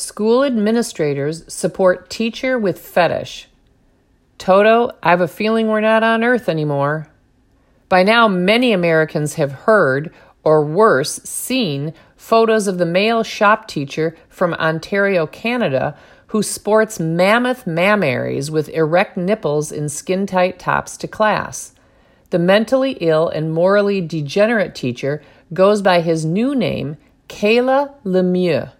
School administrators support teacher with fetish. Toto, I have a feeling we're not on Earth anymore. By now, many Americans have heard, or worse, seen photos of the male shop teacher from Ontario, Canada, who sports mammoth mammaries with erect nipples in skin tight tops to class. The mentally ill and morally degenerate teacher goes by his new name, Kayla Lemieux,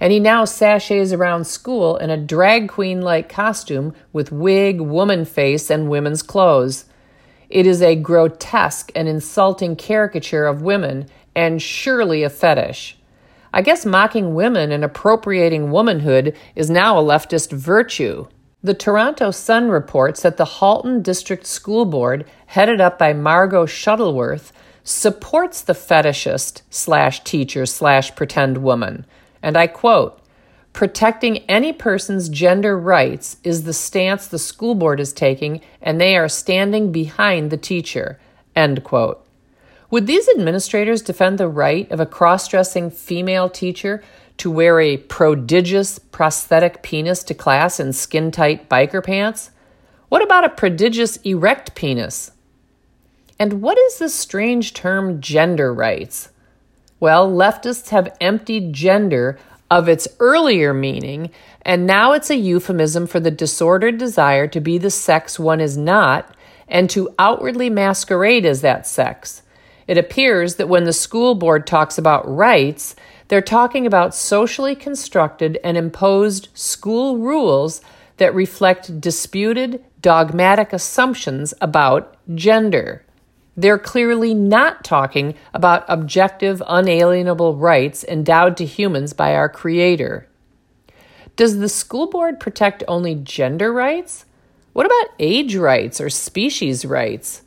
and he now sashays around school in a drag queen like costume with wig, woman face, and women's clothes. It is a grotesque and insulting caricature of women and surely a fetish. I guess mocking women and appropriating womanhood is now a leftist virtue. The Toronto Sun reports that the Halton District School Board, headed up by Margot Shuttleworth, supports the fetishist slash teacher slash pretend woman. And I quote, Protecting any person's gender rights is the stance the school board is taking, and they are standing behind the teacher. End quote. Would these administrators defend the right of a cross dressing female teacher to wear a prodigious prosthetic penis to class in skin tight biker pants? What about a prodigious erect penis? And what is this strange term gender rights? Well, leftists have emptied gender of its earlier meaning, and now it's a euphemism for the disordered desire to be the sex one is not and to outwardly masquerade as that sex. It appears that when the school board talks about rights, they're talking about socially constructed and imposed school rules that reflect disputed, dogmatic assumptions about gender. They're clearly not talking about objective, unalienable rights endowed to humans by our Creator. Does the school board protect only gender rights? What about age rights or species rights?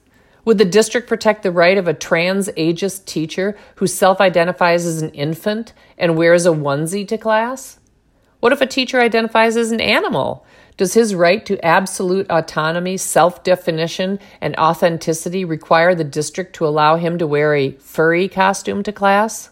Would the district protect the right of a trans ageist teacher who self identifies as an infant and wears a onesie to class? What if a teacher identifies as an animal? Does his right to absolute autonomy, self definition, and authenticity require the district to allow him to wear a furry costume to class?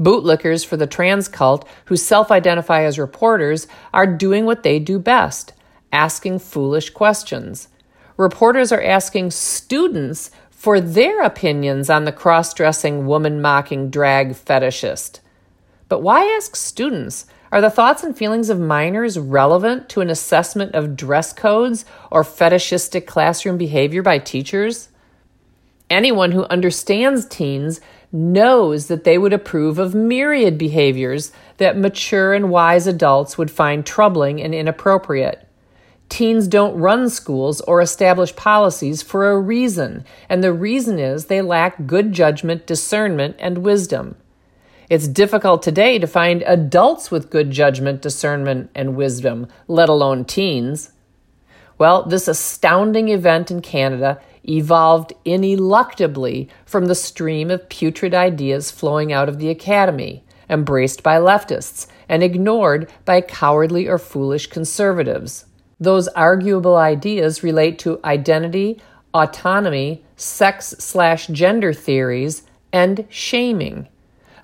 Bootlickers for the trans cult who self identify as reporters are doing what they do best asking foolish questions reporters are asking students for their opinions on the cross dressing, woman mocking drag fetishist. But why ask students? Are the thoughts and feelings of minors relevant to an assessment of dress codes or fetishistic classroom behavior by teachers? Anyone who understands teens knows that they would approve of myriad behaviors that mature and wise adults would find troubling and inappropriate. Teens don't run schools or establish policies for a reason, and the reason is they lack good judgment, discernment, and wisdom. It's difficult today to find adults with good judgment, discernment, and wisdom, let alone teens. Well, this astounding event in Canada evolved ineluctably from the stream of putrid ideas flowing out of the academy, embraced by leftists and ignored by cowardly or foolish conservatives. Those arguable ideas relate to identity, autonomy, sex slash gender theories, and shaming.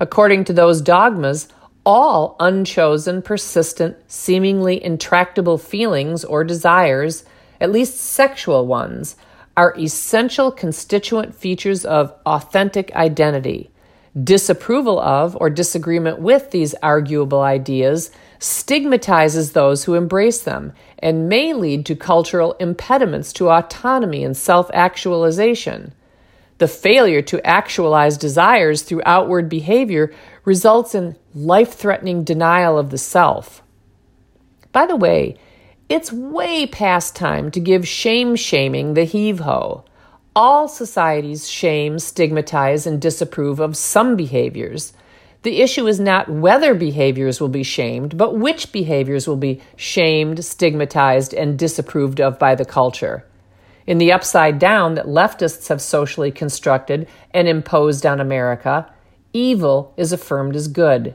According to those dogmas, all unchosen, persistent, seemingly intractable feelings or desires, at least sexual ones, are essential constituent features of authentic identity. Disapproval of or disagreement with these arguable ideas stigmatizes those who embrace them and may lead to cultural impediments to autonomy and self actualization. The failure to actualize desires through outward behavior results in life threatening denial of the self. By the way, it's way past time to give shame shaming the heave ho. All societies shame, stigmatize, and disapprove of some behaviors. The issue is not whether behaviors will be shamed, but which behaviors will be shamed, stigmatized, and disapproved of by the culture. In the upside down that leftists have socially constructed and imposed on America, evil is affirmed as good.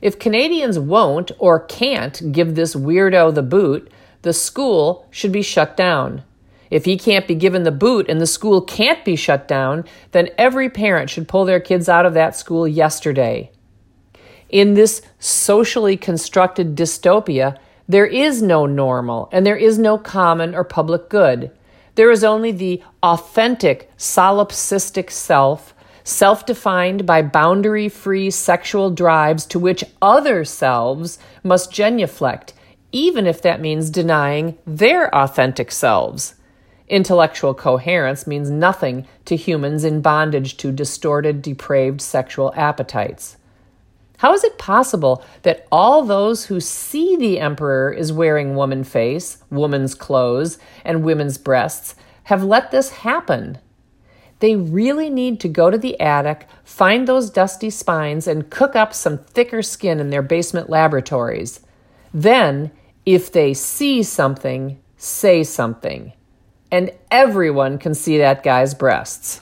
If Canadians won't or can't give this weirdo the boot, the school should be shut down. If he can't be given the boot and the school can't be shut down, then every parent should pull their kids out of that school yesterday. In this socially constructed dystopia, there is no normal and there is no common or public good. There is only the authentic solipsistic self, self defined by boundary free sexual drives to which other selves must genuflect, even if that means denying their authentic selves. Intellectual coherence means nothing to humans in bondage to distorted, depraved sexual appetites. How is it possible that all those who see the emperor is wearing woman face, woman's clothes, and women's breasts have let this happen? They really need to go to the attic, find those dusty spines, and cook up some thicker skin in their basement laboratories. Then, if they see something, say something. And everyone can see that guy's breasts.